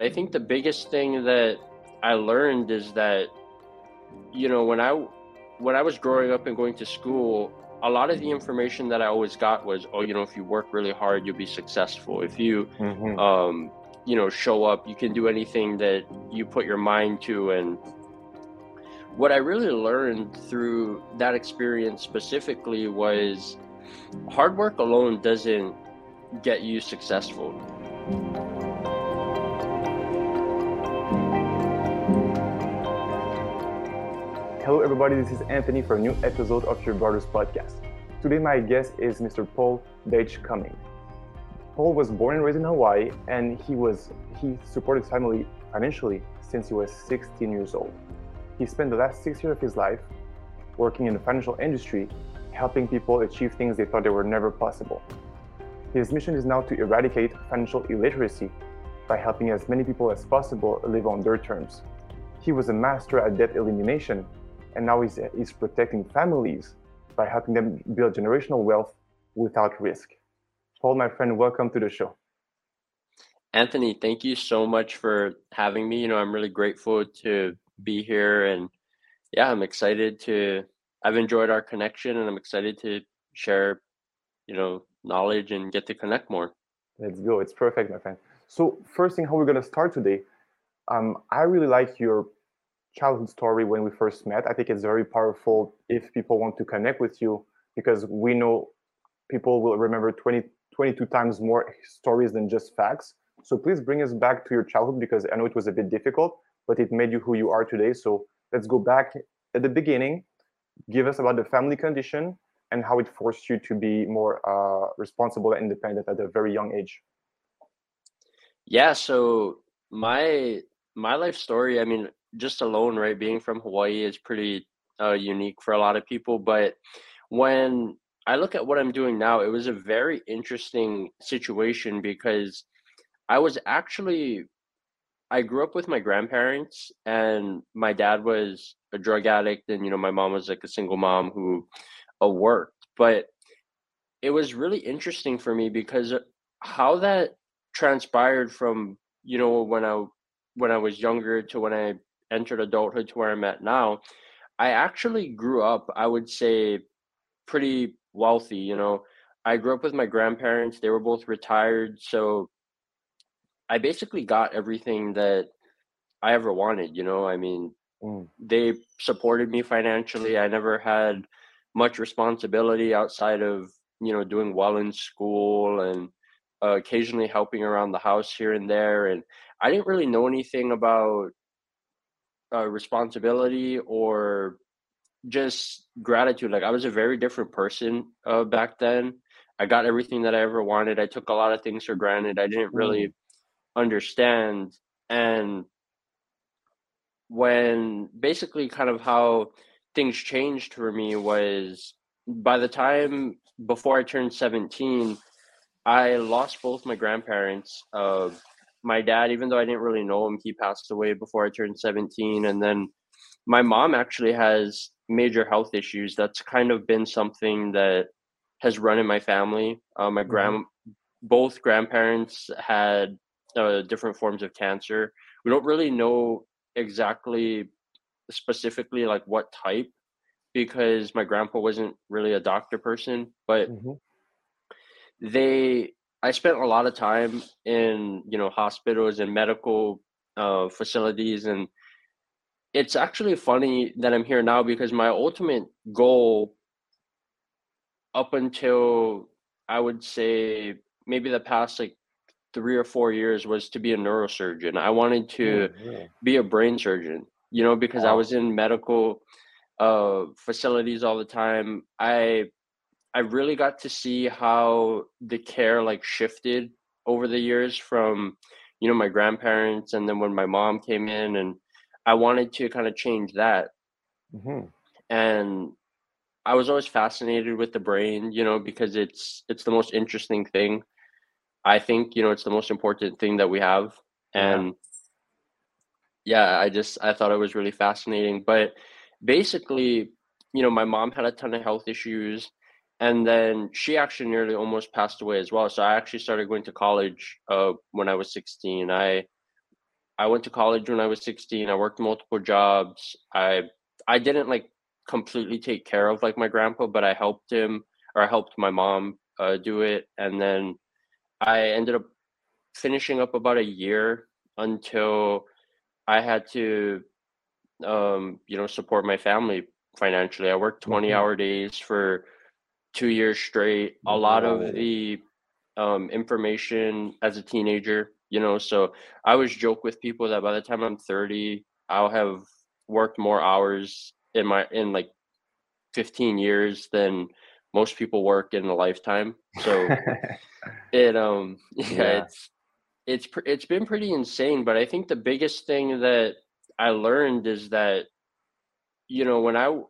I think the biggest thing that I learned is that you know when I when I was growing up and going to school, a lot of the information that I always got was, oh, you know, if you work really hard, you'll be successful. If you, mm-hmm. um, you know, show up, you can do anything that you put your mind to. And what I really learned through that experience specifically was hard work alone doesn't get you successful. Hello, everybody. This is Anthony for a new episode of Your Brothers podcast. Today, my guest is Mr. Paul Deitch Cumming. Paul was born and raised in Hawaii, and he was he supported his family financially since he was 16 years old. He spent the last six years of his life working in the financial industry, helping people achieve things they thought they were never possible. His mission is now to eradicate financial illiteracy by helping as many people as possible live on their terms. He was a master at debt elimination and now he's, he's protecting families by helping them build generational wealth without risk. Paul, my friend, welcome to the show. Anthony, thank you so much for having me. You know, I'm really grateful to be here and yeah, I'm excited to I've enjoyed our connection and I'm excited to share, you know, knowledge and get to connect more. Let's go. It's perfect, my friend. So, first thing how we're going to start today. Um, I really like your childhood story when we first met. I think it's very powerful if people want to connect with you because we know people will remember 20, 22 times more stories than just facts. So please bring us back to your childhood because I know it was a bit difficult, but it made you who you are today. So let's go back at the beginning. Give us about the family condition and how it forced you to be more uh, responsible and independent at a very young age. Yeah. So my my life story. I mean, just alone, right? Being from Hawaii is pretty uh, unique for a lot of people. But when I look at what I'm doing now, it was a very interesting situation because I was actually I grew up with my grandparents and my dad was a drug addict and you know my mom was like a single mom who uh, worked but it was really interesting for me because how that transpired from you know when I when I was younger to when I entered adulthood to where I'm at now, I actually grew up, I would say, pretty wealthy. You know, I grew up with my grandparents, they were both retired. So I basically got everything that I ever wanted. You know, I mean, mm. they supported me financially. I never had much responsibility outside of, you know, doing well in school and uh, occasionally helping around the house here and there. And I didn't really know anything about uh, responsibility or just gratitude. Like I was a very different person uh, back then. I got everything that I ever wanted. I took a lot of things for granted. I didn't really mm. understand. And when basically kind of how things changed for me was by the time before I turned 17, I lost both my grandparents. Uh, my dad, even though I didn't really know him, he passed away before I turned 17. And then my mom actually has major health issues. That's kind of been something that has run in my family. Uh, my mm-hmm. grand, both grandparents had uh, different forms of cancer. We don't really know exactly, specifically, like what type, because my grandpa wasn't really a doctor person, but mm-hmm. they I spent a lot of time in you know hospitals and medical uh, facilities, and it's actually funny that I'm here now because my ultimate goal, up until I would say maybe the past like three or four years, was to be a neurosurgeon. I wanted to mm-hmm. be a brain surgeon, you know, because wow. I was in medical uh, facilities all the time. I I really got to see how the care like shifted over the years from you know my grandparents and then when my mom came in and I wanted to kind of change that. Mm-hmm. And I was always fascinated with the brain, you know, because it's it's the most interesting thing. I think, you know, it's the most important thing that we have. And yeah, yeah I just I thought it was really fascinating. But basically, you know, my mom had a ton of health issues and then she actually nearly almost passed away as well. So I actually started going to college uh, when I was 16. I I went to college when I was 16. I worked multiple jobs. I I didn't like completely take care of like my grandpa, but I helped him or I helped my mom uh, do it, and then I ended up finishing up about a year until I had to, um, you know, support my family financially. I worked 20 mm-hmm. hour days for two years straight. A lot of the um, information as a teenager, you know, so I always joke with people that by the time I'm 30, I'll have worked more hours in my, in like 15 years than most people work in a lifetime. So it, um, yeah, yeah, it's, it's, it's been pretty insane, but I think the biggest thing that I learned is that, you know, when I,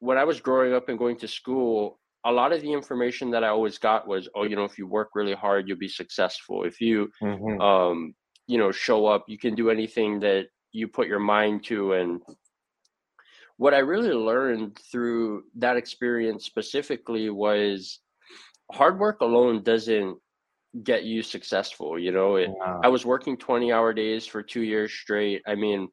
when I was growing up and going to school, a lot of the information that I always got was, oh, you know, if you work really hard, you'll be successful. If you, mm-hmm. um, you know, show up, you can do anything that you put your mind to. And what I really learned through that experience specifically was hard work alone doesn't get you successful. You know, it, wow. I was working 20 hour days for two years straight. I mean,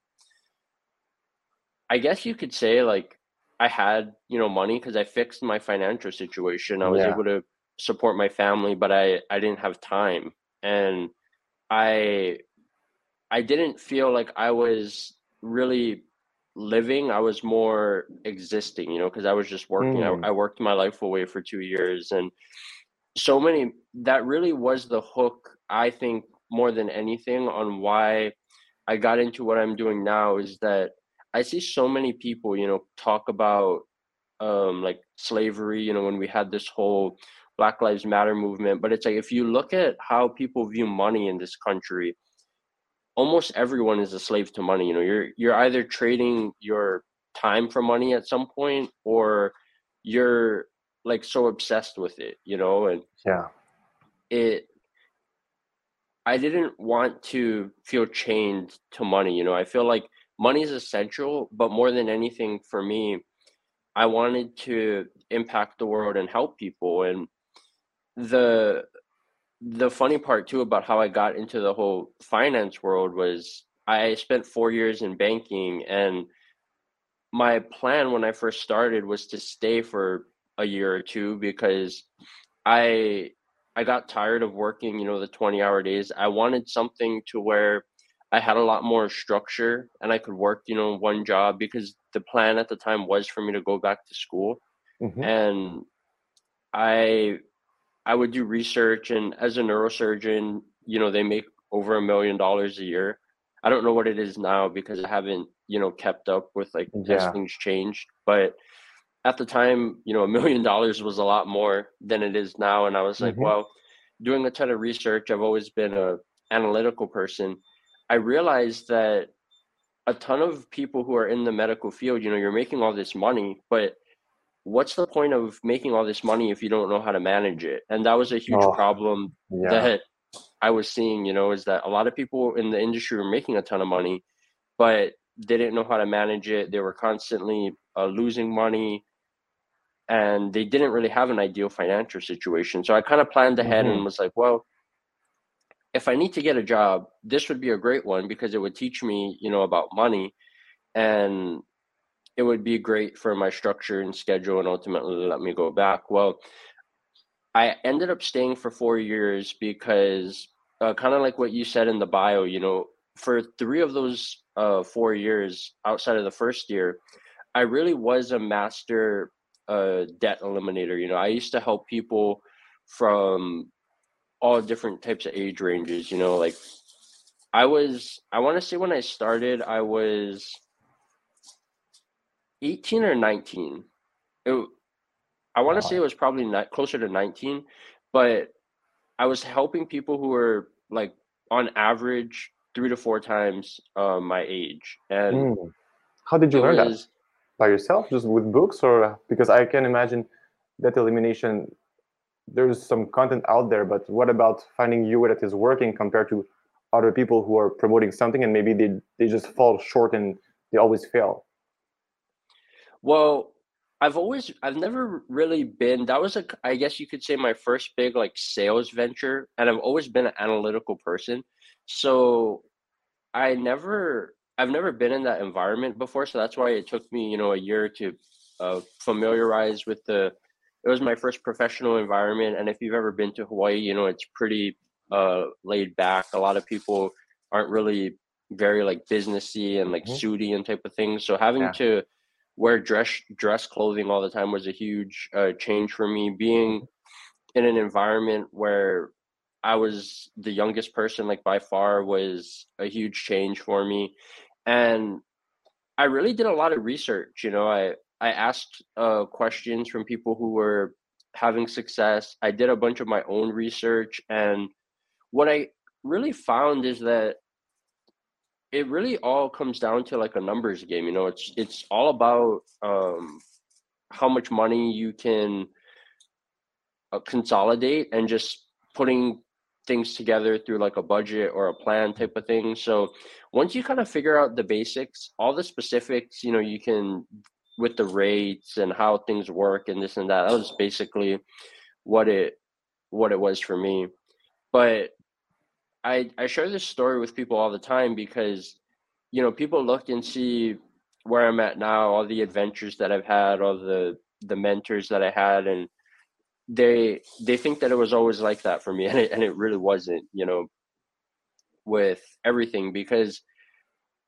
I guess you could say like I had, you know, money because I fixed my financial situation. I was yeah. able to support my family, but I I didn't have time. And I I didn't feel like I was really living. I was more existing, you know, because I was just working. Mm. I, I worked my life away for two years and so many that really was the hook, I think, more than anything on why I got into what I'm doing now is that I see so many people, you know, talk about um, like slavery, you know, when we had this whole Black Lives Matter movement. But it's like if you look at how people view money in this country, almost everyone is a slave to money. You know, you're you're either trading your time for money at some point or you're like so obsessed with it, you know, and yeah. It I didn't want to feel chained to money, you know. I feel like money is essential, but more than anything for me, I wanted to impact the world and help people. And the the funny part too about how I got into the whole finance world was I spent four years in banking and my plan when I first started was to stay for a year or two because I I got tired of working, you know, the 20 hour days. I wanted something to where I had a lot more structure and I could work, you know, one job because the plan at the time was for me to go back to school. Mm-hmm. And I I would do research and as a neurosurgeon, you know, they make over a million dollars a year. I don't know what it is now because I haven't, you know, kept up with like yeah. as things changed. But at the time, you know, a million dollars was a lot more than it is now. And I was like, mm-hmm. well, doing a ton of research, I've always been a analytical person I realized that a ton of people who are in the medical field, you know, you're making all this money, but what's the point of making all this money if you don't know how to manage it? And that was a huge oh, problem yeah. that I was seeing, you know, is that a lot of people in the industry were making a ton of money, but they didn't know how to manage it. They were constantly uh, losing money and they didn't really have an ideal financial situation. So I kind of planned ahead mm-hmm. and was like, well, if I need to get a job, this would be a great one because it would teach me, you know, about money and it would be great for my structure and schedule and ultimately let me go back. Well, I ended up staying for four years because uh, kind of like what you said in the bio, you know, for three of those uh, four years outside of the first year, I really was a master uh, debt eliminator. You know, I used to help people from all different types of age ranges, you know, like I was I want to say when I started I was 18 or 19. It, I want to wow. say it was probably not closer to 19, but I was helping people who were like on average three to four times uh, my age. And mm. how did you learn was, that? By yourself, just with books, or because I can imagine that elimination there's some content out there, but what about finding you that is working compared to other people who are promoting something and maybe they, they just fall short and they always fail? Well, I've always I've never really been that was a I guess you could say my first big like sales venture and I've always been an analytical person. So I never I've never been in that environment before, so that's why it took me, you know, a year to uh, familiarize with the. It was my first professional environment, and if you've ever been to Hawaii, you know it's pretty uh, laid back. A lot of people aren't really very like businessy and like mm-hmm. suity and type of things. So having yeah. to wear dress dress clothing all the time was a huge uh, change for me. Being in an environment where I was the youngest person, like by far, was a huge change for me, and I really did a lot of research. You know, I I asked uh, questions from people who were having success. I did a bunch of my own research, and what I really found is that it really all comes down to like a numbers game. You know, it's it's all about um, how much money you can uh, consolidate and just putting things together through like a budget or a plan type of thing. So once you kind of figure out the basics, all the specifics, you know, you can with the rates and how things work and this and that. That was basically what it what it was for me. But I I share this story with people all the time because you know people look and see where I'm at now, all the adventures that I've had, all the the mentors that I had, and they they think that it was always like that for me, and it and it really wasn't. You know, with everything because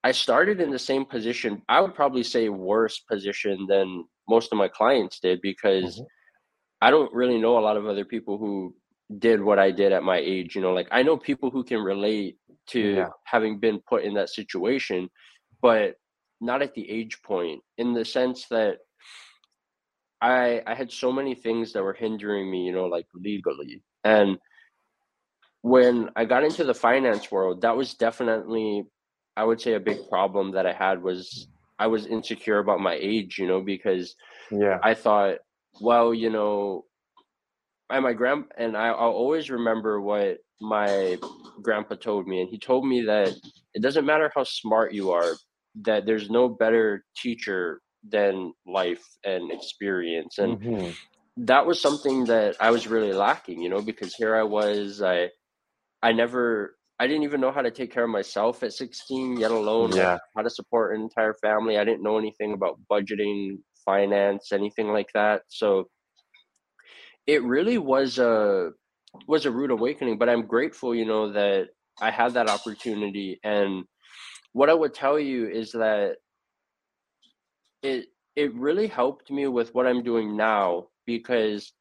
I started in the same position. I would probably say worse position than most of my clients did because mm-hmm. I don't really know a lot of other people who did what I did at my age. You know, like I know people who can relate to yeah. having been put in that situation, but not at the age point in the sense that I I had so many things that were hindering me, you know, like legally. And when I got into the finance world, that was definitely I would say a big problem that I had was I was insecure about my age, you know, because yeah. I thought, well, you know, and my grand and I, I'll always remember what my grandpa told me, and he told me that it doesn't matter how smart you are, that there's no better teacher than life and experience, and mm-hmm. that was something that I was really lacking, you know, because here I was, I, I never. I didn't even know how to take care of myself at 16, yet alone yeah. how to support an entire family. I didn't know anything about budgeting, finance, anything like that. So it really was a was a rude awakening but i'm grateful you know that i had that opportunity and what i would tell you is that it it really helped me with what i'm doing now because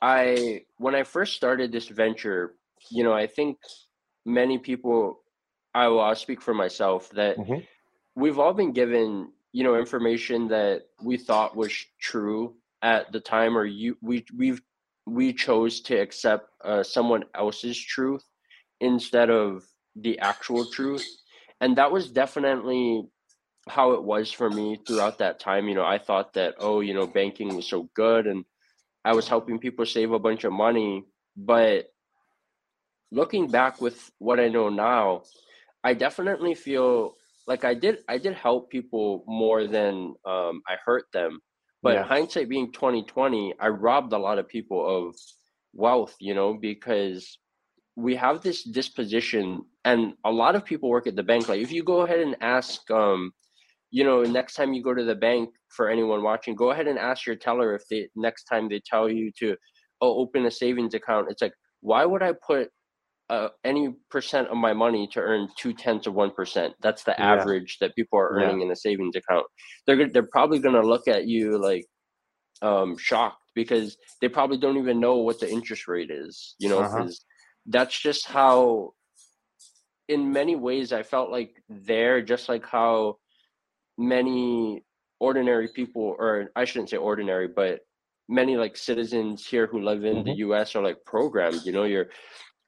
i when i first started this venture you know i think many people i will I'll speak for myself that mm-hmm. we've all been given you know information that we thought was true at the time or you we we've we chose to accept uh, someone else's truth instead of the actual truth and that was definitely how it was for me throughout that time you know i thought that oh you know banking was so good and i was helping people save a bunch of money but looking back with what i know now i definitely feel like i did i did help people more than um, i hurt them but yeah. hindsight being 2020, I robbed a lot of people of wealth, you know, because we have this disposition and a lot of people work at the bank. Like if you go ahead and ask um, you know, next time you go to the bank for anyone watching, go ahead and ask your teller if they next time they tell you to oh, open a savings account. It's like, why would I put uh, any percent of my money to earn two tenths of one percent. That's the yeah. average that people are earning yeah. in a savings account. They're they're probably going to look at you like um, shocked because they probably don't even know what the interest rate is. You know, because uh-huh. that's just how. In many ways, I felt like there, just like how many ordinary people, or I shouldn't say ordinary, but many like citizens here who live in mm-hmm. the U.S. are like programmed. You know, you're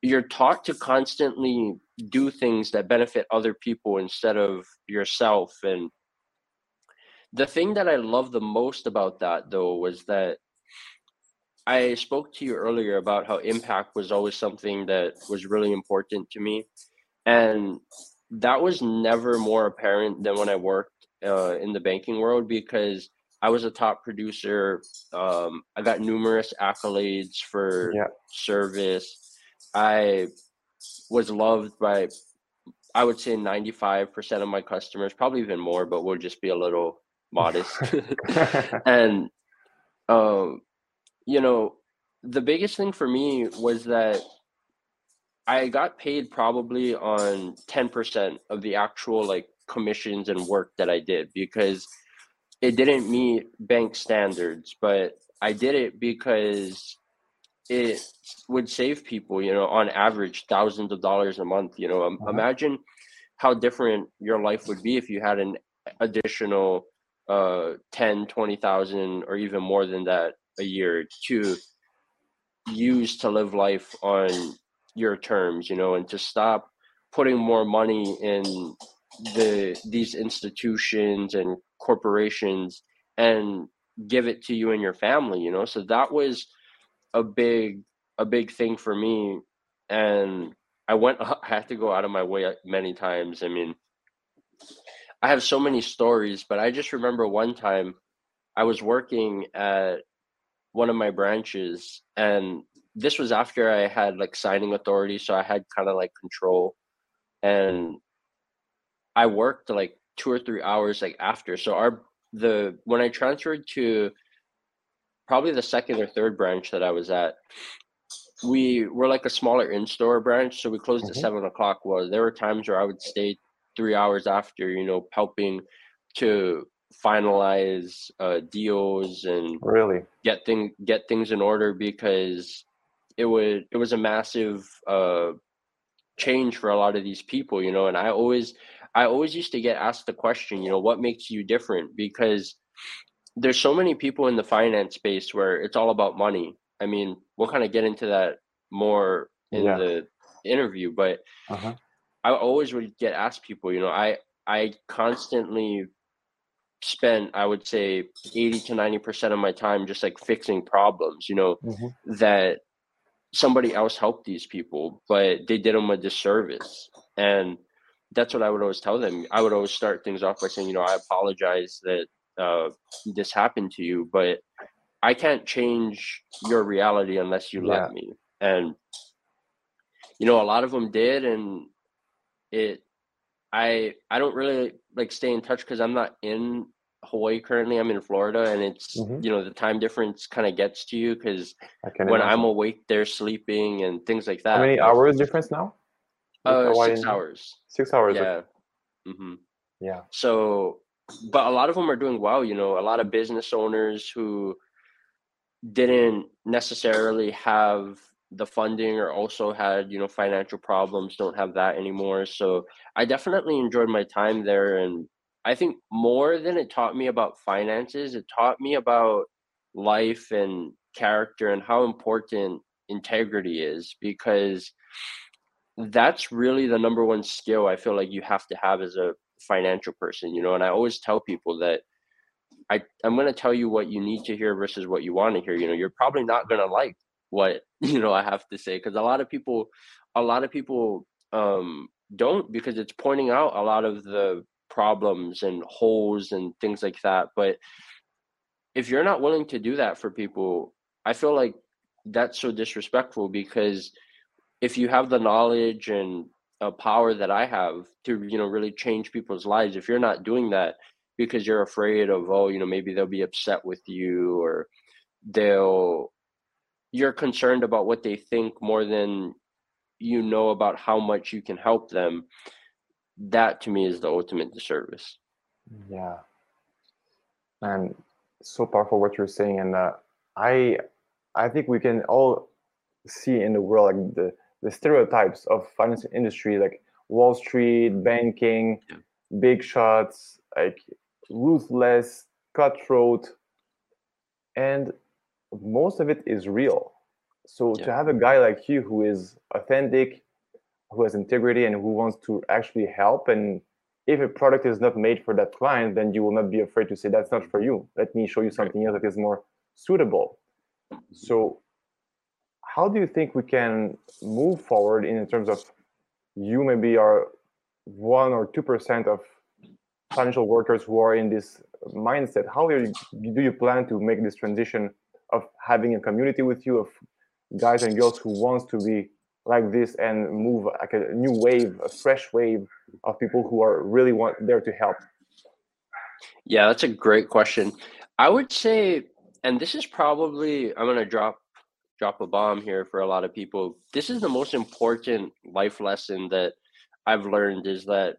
you're taught to constantly do things that benefit other people instead of yourself. And the thing that i love the most about that though was that i spoke to you earlier about how impact was always something that was really important to me. And that was never more apparent than when i worked uh, in the banking world because i was a top producer. Um, i got numerous accolades for yeah. service I was loved by I would say 95% of my customers, probably even more, but we'll just be a little modest. and, um, you know, the biggest thing for me was that I got paid probably on 10% of the actual like commissions and work that I did because it didn't meet bank standards, but I did it because it would save people, you know, on average thousands of dollars a month. You know, uh-huh. imagine how different your life would be if you had an additional uh 10, 20,000 or even more than that a year to use to live life on your terms, you know, and to stop putting more money in the these institutions and corporations and give it to you and your family, you know. So that was a big a big thing for me and I went I had to go out of my way uh, many times. I mean, I have so many stories, but I just remember one time I was working at one of my branches and this was after I had like signing authority, so I had kind of like control and I worked like two or three hours like after. So our the when I transferred to probably the second or third branch that I was at, we were like a smaller in-store branch, so we closed mm-hmm. at seven o'clock. Well, there were times where I would stay three hours after, you know, helping to finalize uh, deals and really get thing get things in order because it would it was a massive uh, change for a lot of these people, you know. And I always I always used to get asked the question, you know, what makes you different? Because there's so many people in the finance space where it's all about money. I mean, we'll kind of get into that more in yeah. the interview, but uh-huh. I always would get asked people, you know, I I constantly spent I would say 80 to 90% of my time just like fixing problems, you know, mm-hmm. that somebody else helped these people, but they did them a disservice. And that's what I would always tell them. I would always start things off by saying, you know, I apologize that uh, this happened to you, but I can't change your reality unless you yeah. let me. And you know, a lot of them did, and it. I I don't really like stay in touch because I'm not in Hawaii currently. I'm in Florida, and it's mm-hmm. you know the time difference kind of gets to you because when imagine. I'm awake, they're sleeping and things like that. How many hours difference now? Uh, six hours. Six hours. Yeah. Mm-hmm. Yeah. So but a lot of them are doing well you know a lot of business owners who didn't necessarily have the funding or also had you know financial problems don't have that anymore. So i definitely enjoyed my time there and i think more than it taught me about finances it taught me about life and character and how important integrity is because that's really the number one skill i feel like you have to have as a financial person, you know, and I always tell people that I, I'm going to tell you what you need to hear versus what you want to hear. You know, you're probably not going to like what, you know, I have to say. Cause a lot of people, a lot of people um, don't because it's pointing out a lot of the problems and holes and things like that. But if you're not willing to do that for people, I feel like that's so disrespectful because if you have the knowledge and a power that I have to, you know, really change people's lives. If you're not doing that because you're afraid of, oh, you know, maybe they'll be upset with you or they'll, you're concerned about what they think more than you know about how much you can help them. That to me is the ultimate disservice. Yeah. And so powerful what you're saying. And uh, I, I think we can all see in the world like the the stereotypes of finance industry like wall street banking yeah. big shots like ruthless cutthroat and most of it is real. So yeah. to have a guy like you who is authentic who has integrity and who wants to actually help and if a product is not made for that client then you will not be afraid to say that's not for you. Let me show you something else that is more suitable. Mm-hmm. So how do you think we can move forward in terms of you maybe are one or two percent of financial workers who are in this mindset how you, do you plan to make this transition of having a community with you of guys and girls who wants to be like this and move like a new wave, a fresh wave of people who are really want there to help? Yeah, that's a great question. I would say, and this is probably I'm gonna drop drop a bomb here for a lot of people. This is the most important life lesson that I've learned is that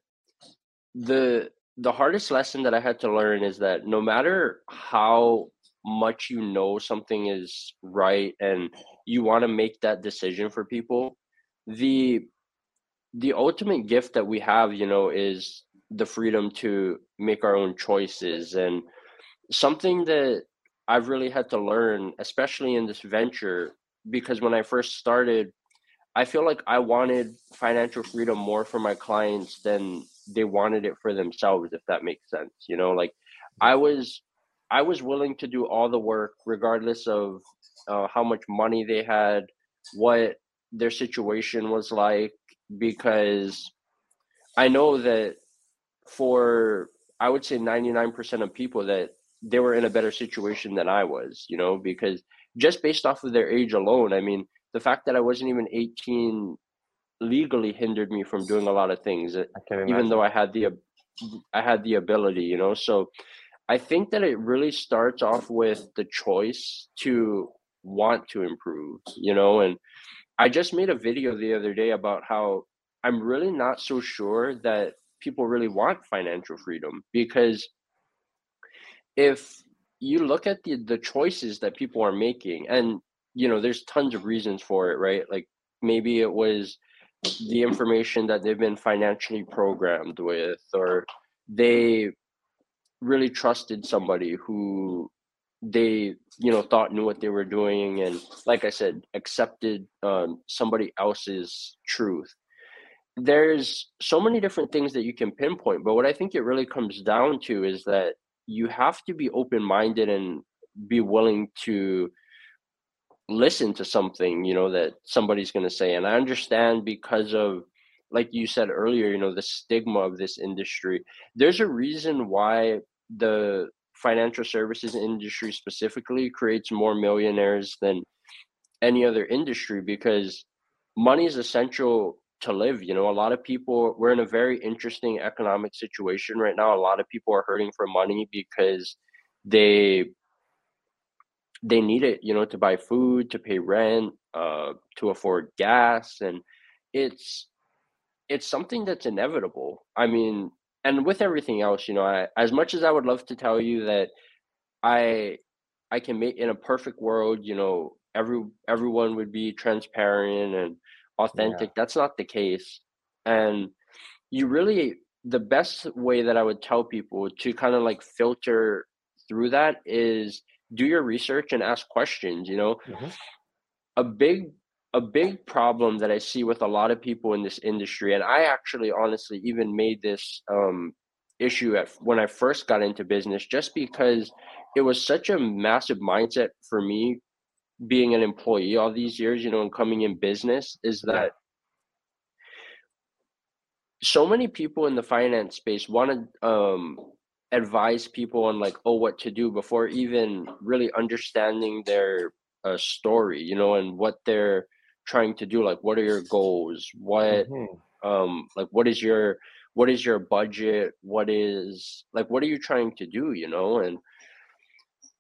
the the hardest lesson that I had to learn is that no matter how much you know something is right and you want to make that decision for people, the the ultimate gift that we have, you know, is the freedom to make our own choices and something that I've really had to learn, especially in this venture, because when I first started, I feel like I wanted financial freedom more for my clients than they wanted it for themselves, if that makes sense. You know, like I was I was willing to do all the work regardless of uh, how much money they had, what their situation was like, because I know that for I would say 99% of people that they were in a better situation than I was, you know, because just based off of their age alone, I mean, the fact that I wasn't even 18 legally hindered me from doing a lot of things, uh, even though I had the I had the ability, you know. So I think that it really starts off with the choice to want to improve, you know, and I just made a video the other day about how I'm really not so sure that people really want financial freedom because if you look at the the choices that people are making and you know there's tons of reasons for it right? Like maybe it was the information that they've been financially programmed with or they really trusted somebody who they you know thought knew what they were doing and like i said accepted um, somebody else's truth. There's so many different things that you can pinpoint but what i think it really comes down to is that you have to be open-minded and be willing to listen to something you know that somebody's going to say and i understand because of like you said earlier you know the stigma of this industry. There's a reason why the financial services industry specifically creates more millionaires than any other industry because money is essential to live you know? A lot of people we're in a very interesting economic situation right now. A lot of people are hurting for money because they they need it you know to buy food to pay rent uh to afford gas and it's it's something that's inevitable. I mean and with everything else you know I, as much as i would love to tell you that i i can make in a perfect world you know every everyone would be transparent and authentic yeah. that's not the case and you really the best way that i would tell people to kind of like filter through that is do your research and ask questions you know mm-hmm. a big a big problem that i see with a lot of people in this industry and i actually honestly even made this um, issue at when i first got into business just because it was such a massive mindset for me being an employee all these years, you know, and coming in business is that so many people in the finance space want to um, advise people on like, oh, what to do before even really understanding their uh, story, you know, and what they're trying to do. Like, what are your goals? What, mm-hmm. um, like, what is your, what is your budget? What is like, what are you trying to do? You know, and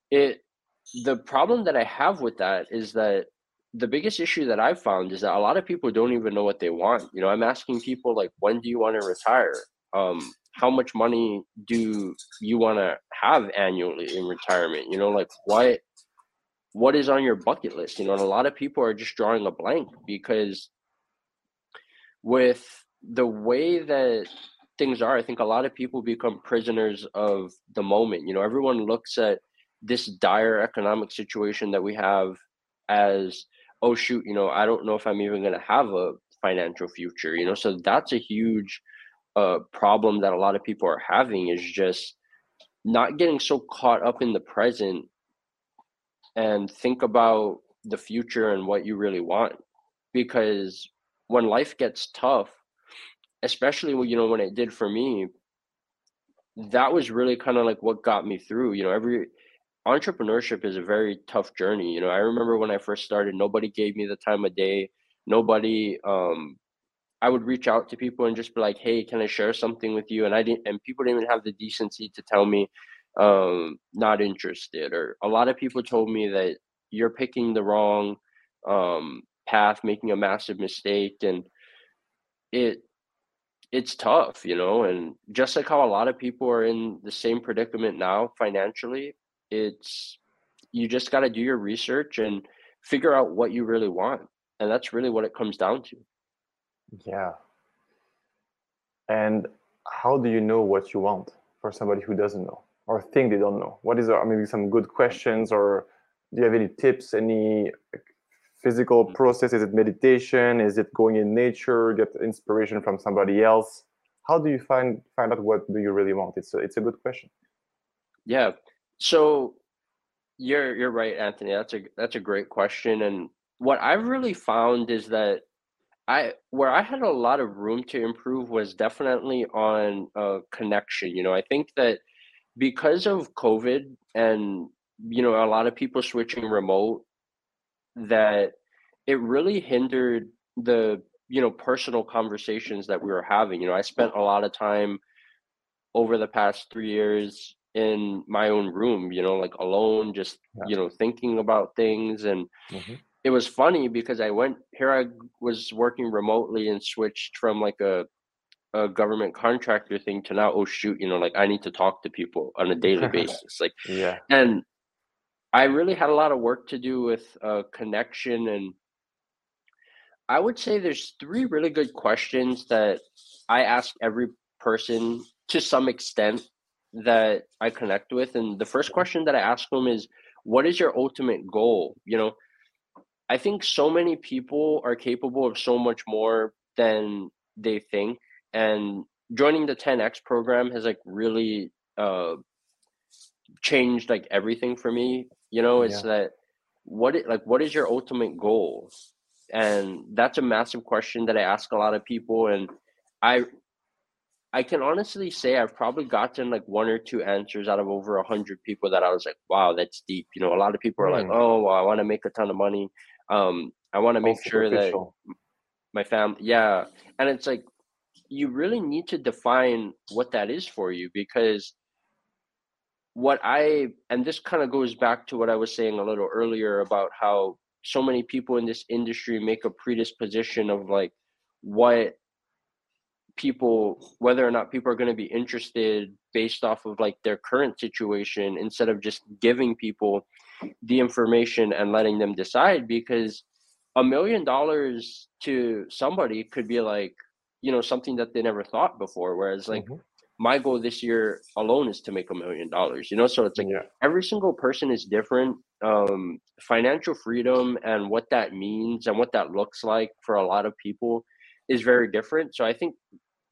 it the problem that I have with that is that the biggest issue that I've found is that a lot of people don't even know what they want. You know, I'm asking people like, when do you want to retire? Um, how much money do you want to have annually in retirement? You know, like what what is on your bucket list? You know, and a lot of people are just drawing a blank because with the way that things are, I think a lot of people become prisoners of the moment. You know, everyone looks at this dire economic situation that we have as oh shoot you know i don't know if i'm even going to have a financial future you know? So that's a huge uh, problem that a lot of people are having is just not getting so caught up in the present and think about the future and what you really want. Because when life gets tough especially when you know when it did for me that was really kind of like what got me through you know? Every entrepreneurship is a very tough journey. You know, I remember when I first started, nobody gave me the time of day. nobody um I would reach out to people and just be like, "Hey, can I share something with you?" And I didn't, and people didn't even have the decency to tell me, um, not interested. Or a lot of people told me that you're picking the wrong um, path, making a massive mistake, and it it's tough, you know. And just like how a lot of people are in the same predicament now financially, it's you just got to do your research and figure out what you really want, and that's really what it comes down to. Yeah. And how do you know what you want for somebody who doesn't know or think they don't know? What is uh, maybe some good questions or do you have any tips, any physical mm. process? Is it meditation? Is it going in nature, get inspiration from somebody else? How do you find find out what do you really want? It's a, it's a good question. Yeah. So you're you're right, Anthony. That's a that's a great question. And what I've really found is that I where I had a lot of room to improve was definitely on uh, connection. You know, I think that because of COVID and you know a lot of people switching remote, that it really hindered the you know personal conversations that we were having. You know, I spent a lot of time over the past three years in my own room. You know, like alone, just yeah. you know thinking about things and. Mm-hmm it was funny because I went here. I was working remotely and switched from like a a government contractor thing to now. Oh shoot, you know, like I need to talk to people on a daily basis. Like yeah, and I really had a lot of work to do with uh, connection and. I would say there's three really good questions that I ask every person to some extent that I connect with. And the first question that I ask them is, what is your ultimate goal? You know, I think so many people are capable of so much more than they think. And joining the 10X program has like really uh changed like everything for me. You know, it's yeah. that what it like what is your ultimate goal? And that's a massive question that I ask a lot of people and I I can honestly say I've probably gotten like one or two answers out of over a hundred people that I was like, wow, that's deep. You know, a lot of people are like, hmm. oh, well, I want to make a ton of money. Um, I want to make sure that my family, yeah, and it's like you really need to define what that is for you because what I and this kind of goes back to what I was saying a little earlier about how so many people in this industry make a predisposition of like what people whether or not people are going to be interested based off of like their current situation instead of just giving people the information and letting them decide because a million dollars to somebody could be like you know something that they never thought before whereas like mm-hmm. my goal this year alone is to make a million dollars you know so it's like yeah. every single person is different um financial freedom and what that means and what that looks like for a lot of people is very different so i think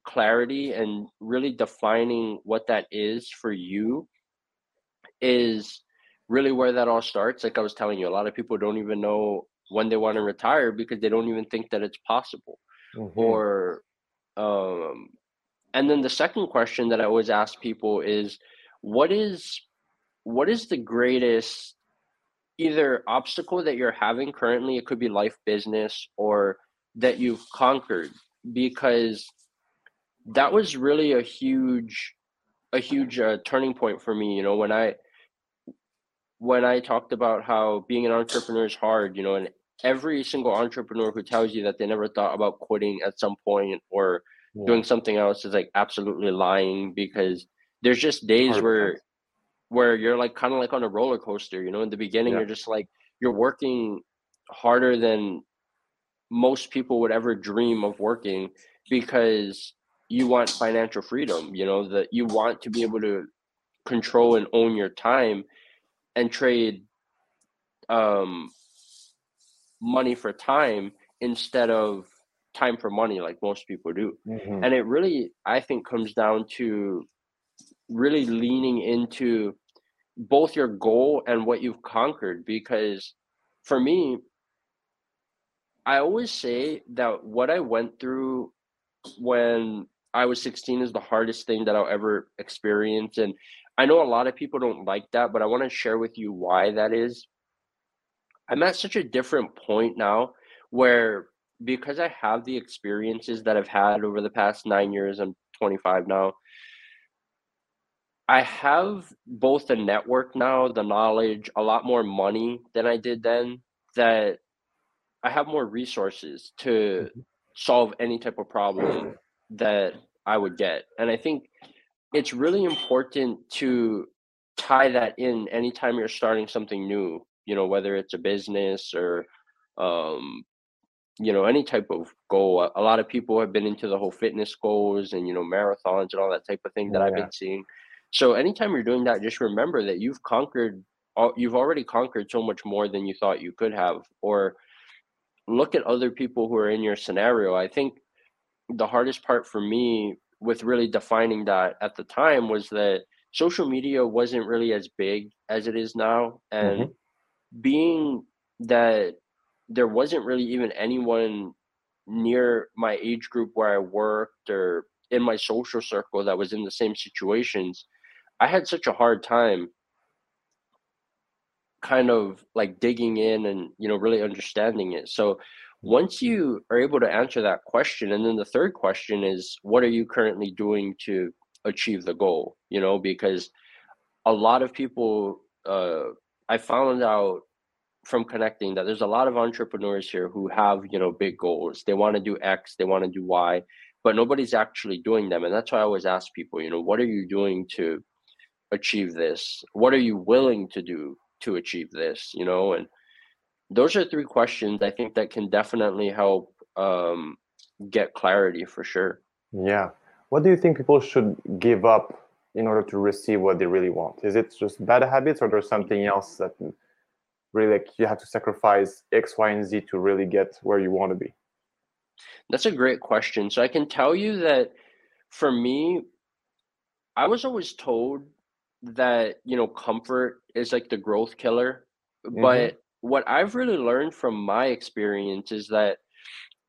clarity and really defining what that is for you is really where that all starts. Like I was telling you, a lot of people don't even know when they want to retire because they don't even think that it's possible. Mm-hmm. Or um and then the second question that I always ask people is what is what is the greatest either obstacle that you're having currently it could be life business or that you've conquered because that was really a huge a huge uh, turning point for me you know when i when I talked about how being an entrepreneur is hard, you know, and every single entrepreneur who tells you that they never thought about quitting at some point or yeah. doing something else is like absolutely lying because there's just days hard where times. where you're like kind of like on a roller coaster, you know, in the beginning yeah. you're just like you're working harder than most people would ever dream of working because you want financial freedom, you know, that you want to be able to control and own your time and trade um, money for time instead of time for money like most people do mm-hmm. and it really i think comes down to really leaning into both your goal and what you've conquered because for me i always say that what i went through when i was 16 is the hardest thing that i'll ever experience and I know a lot of people don't like that, but I want to share with you why that is. I'm at such a different point now where because I have the experiences that I've had over the past nine years, I'm 25 now. I have both the network now, the knowledge, a lot more money than I did then. That I have more resources to mm-hmm. solve any type of problem that I would get. And I think it's really important to tie that in anytime you're starting something new, you know, whether it's a business or um, you know, any type of goal. A, lot of people have been into the whole fitness goals and, you know, marathons and all that type of thing that yeah. I've been seeing. So anytime you're doing that, just remember that you've conquered you've already conquered so much more than you thought you could have or look at other people who are in your scenario. I think the hardest part for me with really defining that at the time was that social media wasn't really as big as it is now and mm-hmm. being that there wasn't really even anyone near my age group where I worked or in my social circle that was in the same situations I had such a hard time kind of like digging in and you know really understanding it so once you are able to answer that question and then the third question is what are you currently doing to achieve the goal? You know because a lot of people uh, i found out from connecting that there's a lot of entrepreneurs here who have you know big goals. They want to do x they want to do y but nobody's actually doing them. And that's why i always ask people you know what are you doing to achieve this? What are you willing to do to achieve this? You know and those are three questions i think that can definitely help um, get clarity for sure. Yeah. What do you think people should give up in order to receive what they really want? Is it just bad habits or there's something else that really like you have to sacrifice x y and z to really get where you want to be? That's a great question. So i can tell you that for me i was always told that you know comfort is like the growth killer mm-hmm. but what i've really learned from my experience is that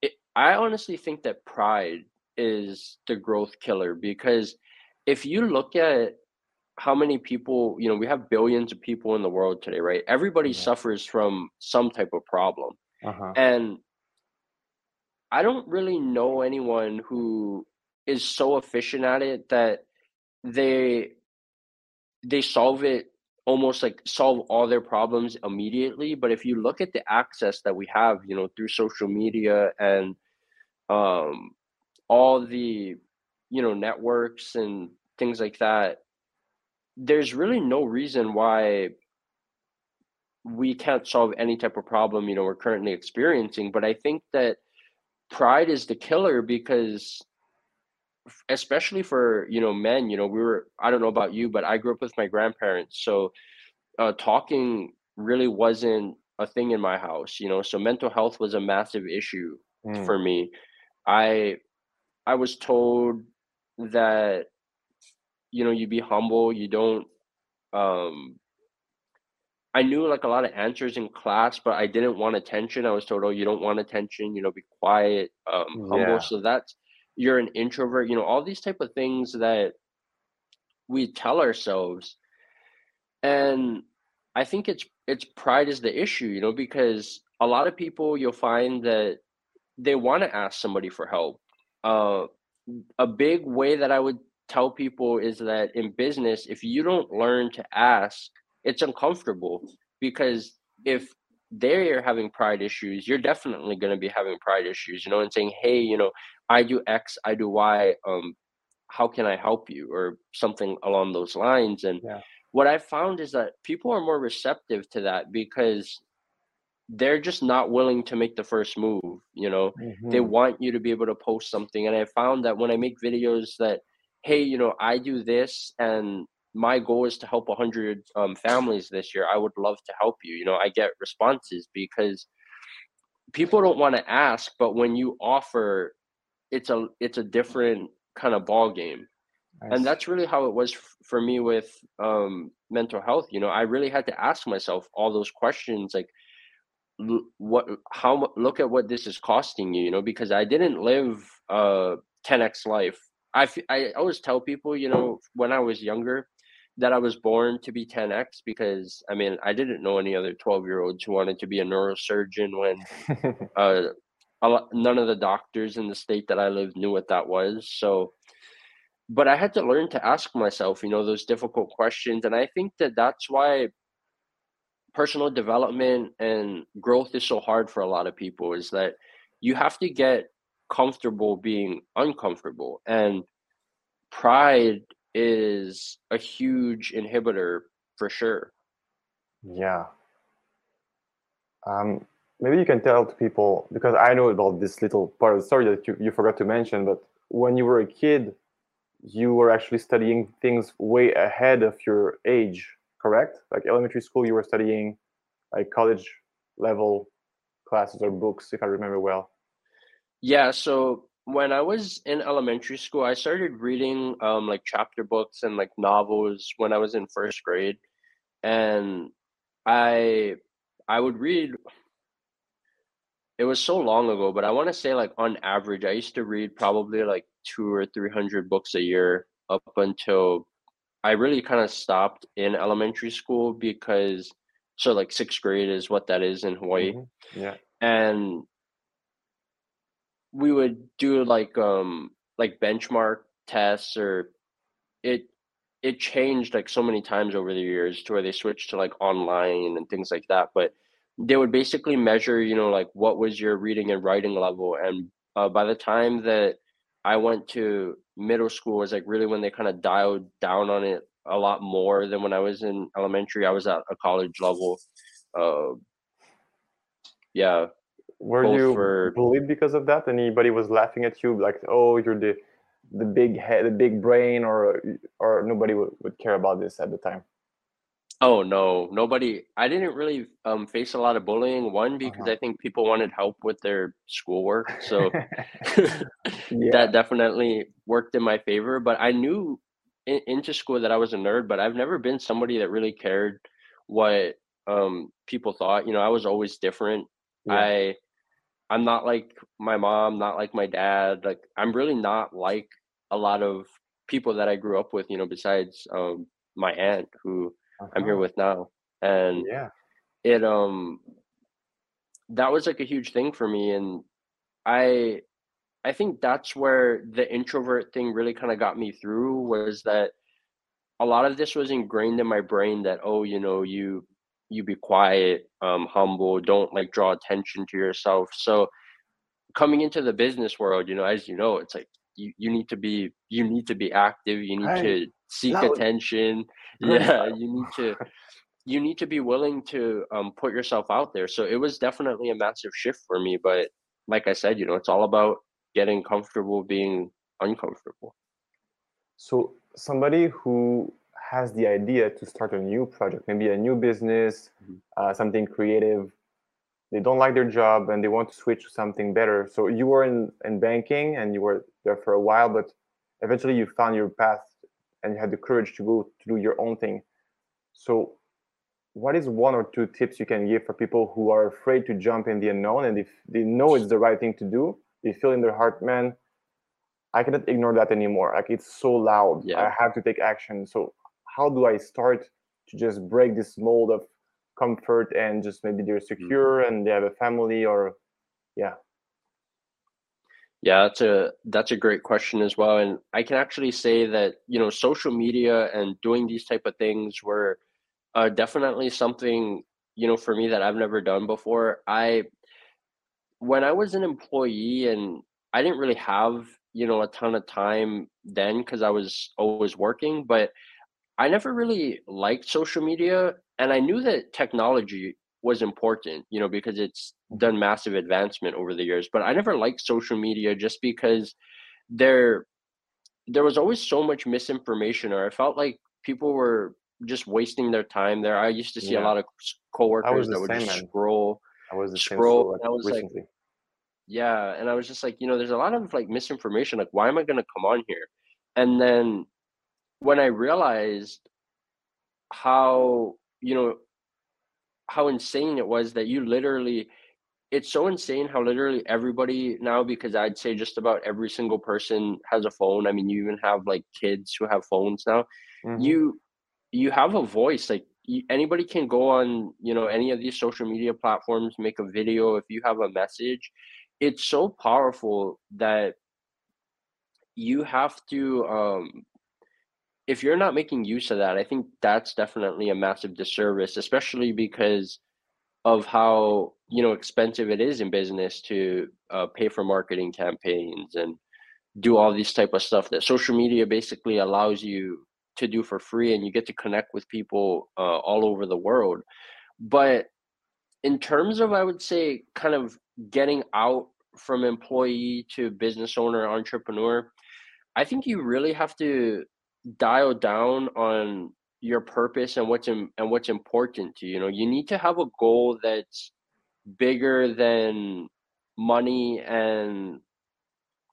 it, i honestly think that pride is the growth killer because if you look at how many people you know we have billions of people in the world today right everybody yeah. suffers from some type of problem uh-huh. and i don't really know anyone who is so efficient at it that they they solve it almost like solve all their problems immediately but if you look at the access that we have you know through social media and um all the you know networks and things like that there's really no reason why we can't solve any type of problem you know we're currently experiencing but i think that pride is the killer because especially for you know men you know we were i don't know about you but i grew up with my grandparents so uh, talking really wasn't a thing in my house you know so mental health was a massive issue mm. for me i i was told that you know you be humble you don't um I knew like a lot of answers in class, but I didn't want attention. I was told, "Oh, you don't want attention. You know, be quiet, um, humble." Yeah. So that's you're an introvert you know all these type of things that we tell ourselves. And i think it's it's pride is the issue you know because a lot of people you'll find that they want to ask somebody for help. Uh, a big way that i would tell people is that in business if you don't learn to ask it's uncomfortable because if they're having pride issues, you're definitely going to be having pride issues, you know, and saying, hey, you know, I do X, I do Y, um, how can I help you? Or something along those lines. And yeah. what I found is that people are more receptive to that because they're just not willing to make the first move, you know, mm-hmm. they want you to be able to post something. And I found that when I make videos that, hey, you know, I do this and my goal is to help 100 um, families this year i would love to help you you know i get responses because people don't want to ask but when you offer it's a it's a different kind of ball game nice. and that's really how it was f- for me with um, mental health you know i really had to ask myself all those questions like what how look at what this is costing you you know because i didn't live a 10x life I, I always tell people, you know, when I was younger, that I was born to be 10x because I mean I didn't know any other 12 year olds who wanted to be a neurosurgeon when uh, none of the doctors in the state that I lived knew what that was. So, but I had to learn to ask myself, you know, those difficult questions. And I think that that's why personal development and growth is so hard for a lot of people is that you have to get comfortable being uncomfortable. And pride is a huge inhibitor for sure. Yeah. Um, maybe you can tell to people because I know about this little part of the story that you, you forgot to mention, but when you were a kid, you were actually studying things way ahead of your age, correct? Like elementary school, you were studying like college level classes or books, if I remember well. Yeah, so when I was in elementary school, I started reading um like chapter books and like novels when I was in first grade. And I I would read it was so long ago, but I want to say like on average, I used to read probably like two or three hundred books a year up until I really kind of stopped in elementary school because so like sixth grade is what that is in Hawaii. Mm-hmm. Yeah. And we would do like um like benchmark tests or it it changed like so many times over the years to where they switched to like online and things like that but they would basically measure you know like what was your reading and writing level and uh, by the time that i went to middle school was like really when they kind of dialed down on it a lot more than when i was in elementary i was at a college level uh, yeah were you for... bullied because of that? Anybody was laughing at you like oh you're the the big head the big brain or or nobody would, would care about this at the time Oh no, nobody. I didn't really um, face a lot of bullying. One because Uh-huh. I think people wanted help with their schoolwork, so yeah that definitely worked in my favor. But I knew in, into school that I was a nerd, but I've never been somebody that really cared what um, people thought. You know, I was always different. yeah I I'm not like my mom, not like my dad. Like I'm really not like a lot of people that I grew up with. You know, besides um, my aunt who I'm here Uh-huh. with now. And yeah it um that was like a huge thing for me and I I think that's where the introvert thing really kind of got me through was that a lot of this was ingrained in my brain that oh, you know, you you be quiet, um humble, don't like draw attention to yourself. So coming into the business world, you know, as you know, it's like you, you need to be you need to be active, you need Right. to seek attention. Yeah, you need to you need to be willing to um, put yourself out there. So it was definitely a massive shift for me. But like I said, you know, it's all about getting comfortable being uncomfortable. So somebody who has the idea to start a new project, maybe a new business, Mhm. uh, something creative, they don't like their job and they want to switch to something better. So you were in, in banking and you were there for a while, but eventually you found your path and you had the courage to go to do your own thing. So what is one or two tips you can give for people who are afraid to jump in the unknown and if they know it's the right thing to do, they feel in their heart, man, I cannot ignore that anymore. Like it's so loud. Yeah. I have to take action. So how do I start to just break this mold of comfort and just maybe they're mm-hmm. secure and they have a family or yeah. Yeah, that's a that's a great question as well. And I can actually say that, you know, social media and doing these type of things were uh, definitely something, you know, for me that I've never done before. I when I was an employee and I didn't really have, you know, a ton of time then because I was always working, but I never really liked social media and I knew that technology was important, you know, because it's done massive advancement over the years, but I never liked social media just because there there was always so much misinformation or I felt like people were just wasting their time there. I used to see a lot of coworkers that would just man. scroll I was the scroll and I was like yeah, and I was just like, you know, there's a lot of like misinformation. Like, why am I gonna come on here? And then when I realized how, you know, how insane it was that you literally it's so insane how literally everybody now because I'd say just about every single person has a phone. I mean, you even have like kids who have phones now. Mhm. You you have a voice like y- anybody can go on, you know, any of these social media platforms, make a video if you have a message it's so powerful that you have to um if you're not making use of that, I think that's definitely a massive disservice, especially because of how you know expensive it is in business to uh, pay for marketing campaigns and do all these type of stuff that social media basically allows you to do for free and you get to connect with people uh, all over the world. But in terms of i would say kind of getting out from employee to business owner entrepreneur i think you really have to dial down on your purpose and what's in, and what's important to you. You know, you need to have a goal that's bigger than money and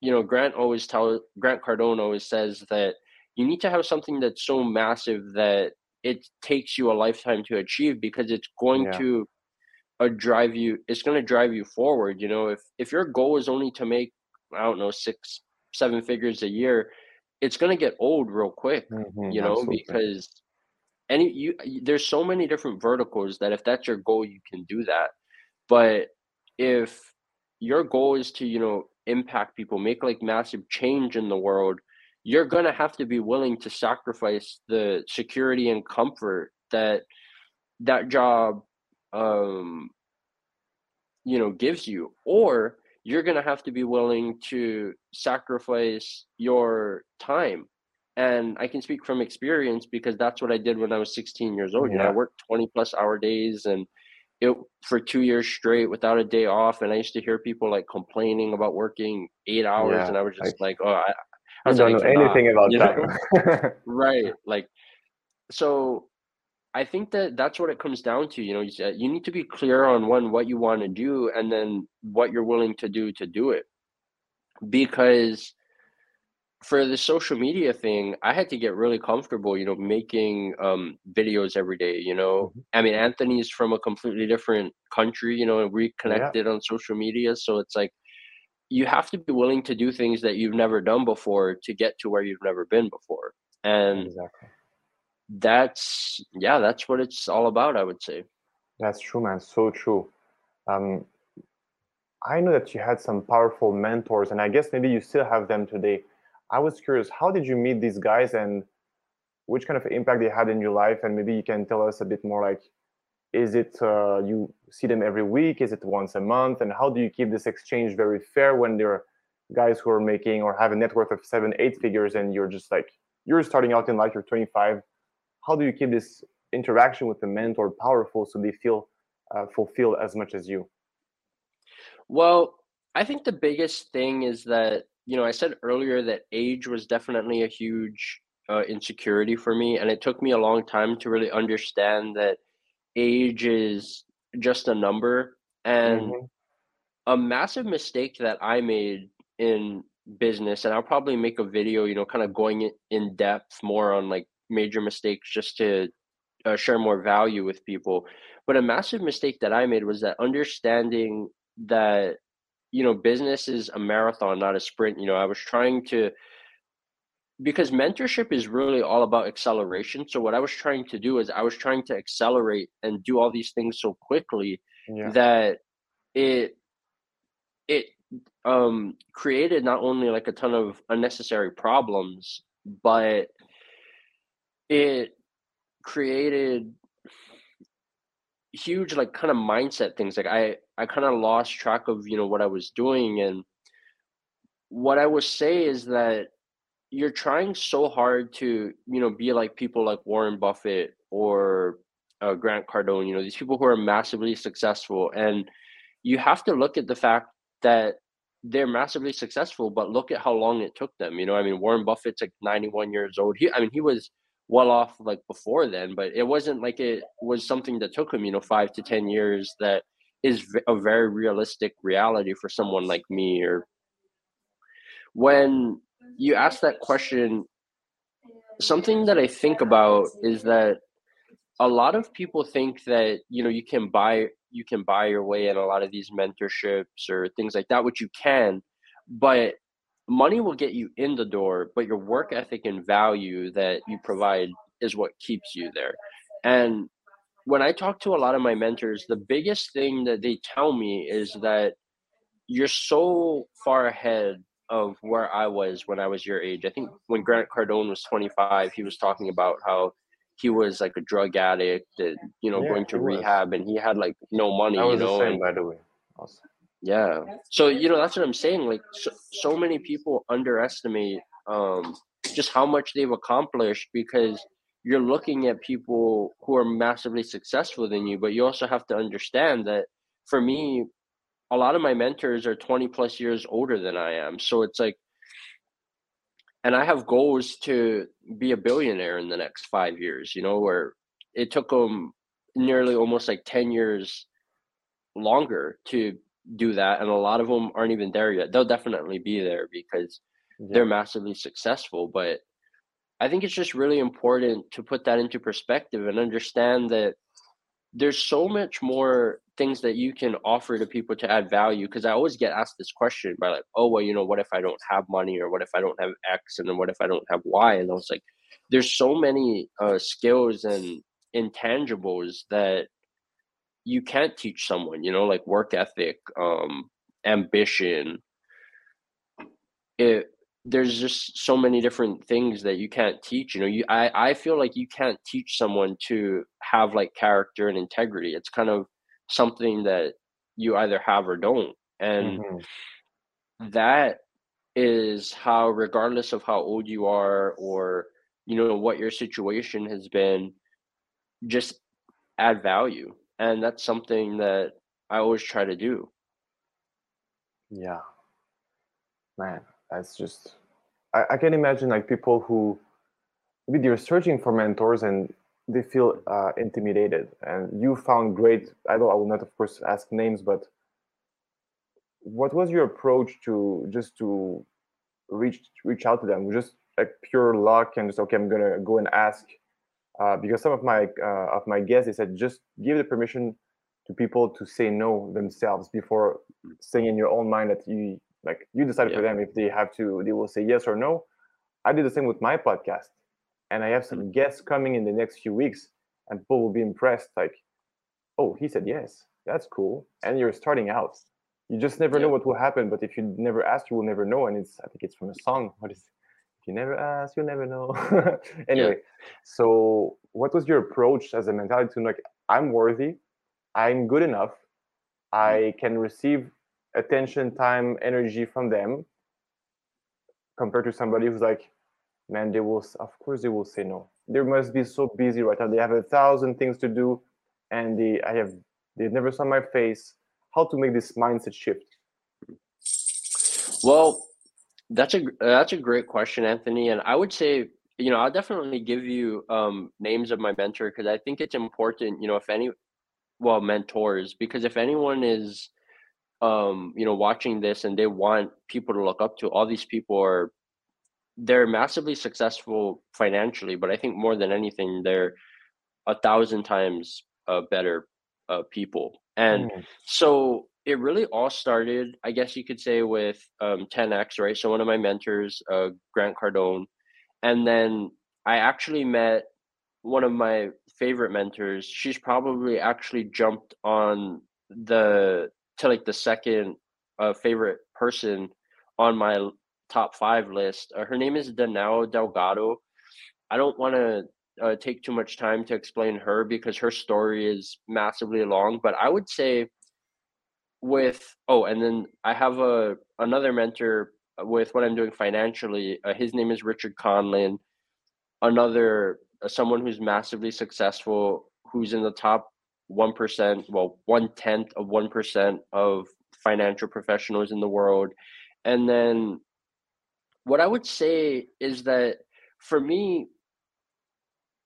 you know grant always tell grant cardone always says that you need to have something that's so massive that it takes you a lifetime to achieve because it's going yeah. to uh, drive you it's going to drive you forward you know if if your goal is only to make i don't know six seven figures a year it's going to get old real quick mm-hmm, you know absolutely. because any you there's so many different verticals that if that's your goal you can do that but if your goal is to you know impact people make like massive change in the world you're going to have to be willing to sacrifice the security and comfort that that job um you know gives you or you're going to have to be willing to sacrifice your time. And i can speak from experience because that's what i did when i was 16 years old. Yeah. you know i worked 20 plus hour days and it for two years straight without a day off. And i used to hear people like complaining about working eight hours yeah, and i was just I, like oh i, I, don't like, know anything about that. right like so i think that that's what it comes down to you know you, you need to be clear on one what you want to do and then what you're willing to do to do it because for the social media thing, I had to get really comfortable, you know, making um, videos every day. You know, mm-hmm. I mean, Anthony's from a completely different country, you know, and we connected yeah. on social media. So it's like you have to be willing to do things that you've never done before to get to where you've never been before. And exactly. That's, yeah, that's what it's all about, I would say. That's true, man. So true. Um, I know that you had some powerful mentors, and I guess maybe you still have them today I was curious, how did you meet these guys and which kind of impact they had in your life? And maybe you can tell us a bit more like, is it uh, you see them every week? Is it once a month? And how do you keep this exchange very fair when there are guys who are making or have a net worth of seven, eight figures and you're just like, you're starting out in life, you're 25. How do you keep this interaction with the mentor powerful so they feel uh, fulfilled as much as you? Well, I think the biggest thing is that you know, I said earlier that age was definitely a huge uh, insecurity for me, and it took me a long time to really understand that age is just a number. And mm-hmm. a massive mistake that I made in business, and I'll probably make a video, you know, kind of going in depth more on like major mistakes just to uh, share more value with people. But a massive mistake that I made was that understanding that you know, business is a marathon, not a sprint. You know, I was trying to because mentorship is really all about acceleration. So what I was trying to do is I was trying to accelerate and do all these things so quickly yeah. that it it um created not only like a ton of unnecessary problems, but it created huge like kind of mindset things like i i kind of lost track of you know what i was doing and what i would say is that you're trying so hard to you know be like people like warren buffett or uh, grant cardone you know these people who are massively successful and you have to look at the fact that they're massively successful but look at how long it took them you know i mean warren buffett's like 91 years old he i mean he was well off like before then, but it wasn't like it was something that took him, you know, five to 10 years that is a very realistic reality for someone like me. Or when you ask that question, something that I think about is that a lot of people think that, you know, you can buy you can buy your way in a lot of these mentorships or things like that, which you can, but money will get you in the door, but your work ethic and value that you provide is what keeps you there. And when I talk to a lot of my mentors, the biggest thing that they tell me is that you're so far ahead of where I was when I was your age. I think when Grant Cardone was 25, he was talking about how he was like a drug addict and you know Yeah, going to he was. rehab and he had like no money I you was the know same, and by the way. Also. Yeah. So you know that's what i'm saying like so, so many people underestimate um just how much they've accomplished because you're looking at people who are massively successful than you but you also have to understand that for me a lot of my mentors are 20 plus years older than i am. So it's like and i have goals to be a billionaire in the next five years you know where it took them nearly almost like 10 years longer to do that and a lot of them aren't even there yet. They'll definitely be there because they're massively successful but i think it's just really important to put that into perspective and understand that there's so much more things that you can offer to people to add value because i always get asked this question by like oh well you know what if i don't have money or what if i don't have x and then what if i don't have y? And i was like there's so many uh, skills and intangibles that you can't teach someone you know like work ethic um ambition. It there's just so many different things that you can't teach you know you i i feel like you can't teach someone to have like character and integrity. It's kind of something that you either have or don't. And Mhm. that is how regardless of how old you are or you know what your situation has been just add value and that's something that i always try to do Yeah. Man, that's just I, I can imagine like people who maybe they're searching for mentors and they feel uh, intimidated and you found great I don't I will not of course ask names, but what was your approach to just to reach reach out to them? Just like pure luck and just okay, I'm gonna go and ask. Uh, because some of my uh, of my guests they said just give the permission to people to say no themselves before saying in your own mind that you like you decide for them if they have to they will say yes or no. I did the same with my podcast and i have some guests coming in the next few weeks and people will be impressed like oh he said yes. That's cool. And you're starting out. You just never know what will happen but if you never ask you will never know and it's i think it's from a song what is if you never ask you'll never know. Anyway so what was your approach as a mentality to like i'm worthy i'm good enough i mm-hmm. can receive attention time energy from them compared to somebody who's like man they will of course they will say no. They must be so busy right now. They have a thousand things to do and they i have they've never saw my face. How to make this mindset shift? Well, that's a that's a great question, Anthony, and I would say, you know, I'll definitely give you um, names of my mentor because I think it's important, you know, if any, well, mentors, because if anyone is, um, you know, watching this and they want people to look up to, all these people are, they're massively successful financially, but I think more than anything, they're a thousand times uh, better uh, people, and Mm, so it really all started, I guess you could say, with um, 10x, right? So one of my mentors, uh, Grant Cardone, and then I actually met one of my favorite mentors. She's probably actually jumped on the to like the second uh, favorite person on my top five list. Uh, her name is Danao Delgado. I don't want to uh, take too much time to explain her because her story is massively long. But I would say with oh, and then I have a another mentor with what I'm doing financially. Uh, his name is Richard Conlin. Another uh, someone who's massively successful, who's in the top one percent, well, one tenth of one percent of financial professionals in the world. And then what I would say is that for me,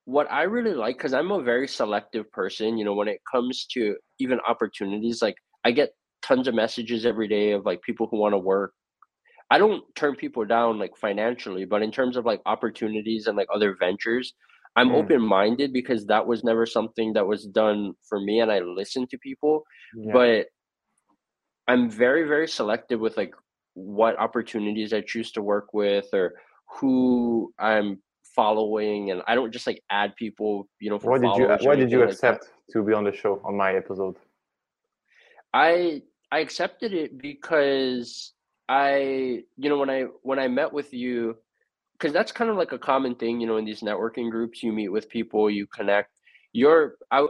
what I really like, because I'm a very selective person, you know, when it comes to even opportunities, like I get tons of messages every day of like people who want to work. I don't turn people down like financially, but in terms of like opportunities and like other ventures, I'm mm, open minded because that was never something that was done for me and I listen to people. yeah But I'm very, very selective with like what opportunities I choose to work with or who I'm following, and I don't just like add people, you know, for what did you what did you anything like accept to be on the show on my episode I I accepted it because I, you know, when I when I met with you, because that's kind of like a common thing, you know, in these networking groups, you meet with people, you connect. Your I,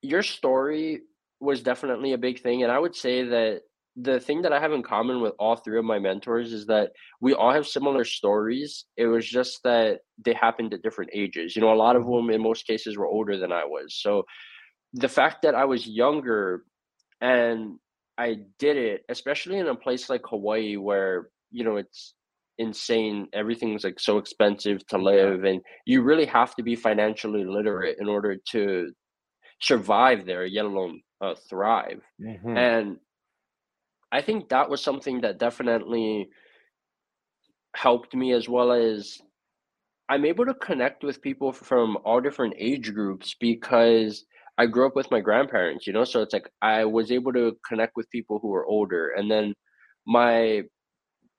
your story was definitely a big thing, and I would say that the thing that I have in common with all three of my mentors is that we all have similar stories. It was just that they happened at different ages. You know, a lot of mm-hmm. them in most cases were older than I was. So the fact that I was younger and I did it, especially in a place like Hawaii where, you know, it's insane. Everything's like so expensive to live and you really have to be financially literate in order to survive there, let alone uh, thrive. Mm-hmm. And I think that was something that definitely helped me as well as I'm able to connect with people from all different age groups because I grew up with my grandparents, you know, so it's like I was able to connect with people who were older and then my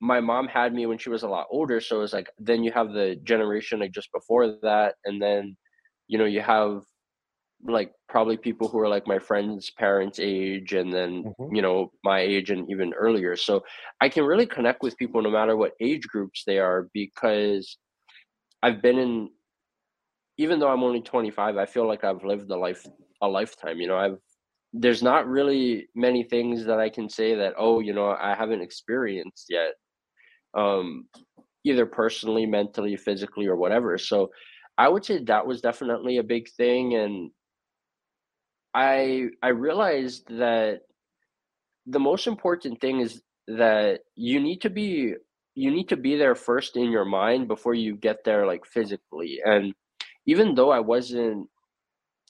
my mom had me when she was a lot older so it's like then you have the generation like just before that and then you know you have like probably people who are like my friends parents age and then mm-hmm. you know my age and even earlier so i can really connect with people no matter what age groups they are because i've been in even though i'm only 25 i feel like i've lived a life a lifetime you know i've there's not really many things that i can say that oh you know i haven't experienced yet um either personally mentally physically or whatever. So i would say that was definitely a big thing and I I realized that the most important thing is that you need to be you need to be there first in your mind before you get there like physically. And even though i wasn't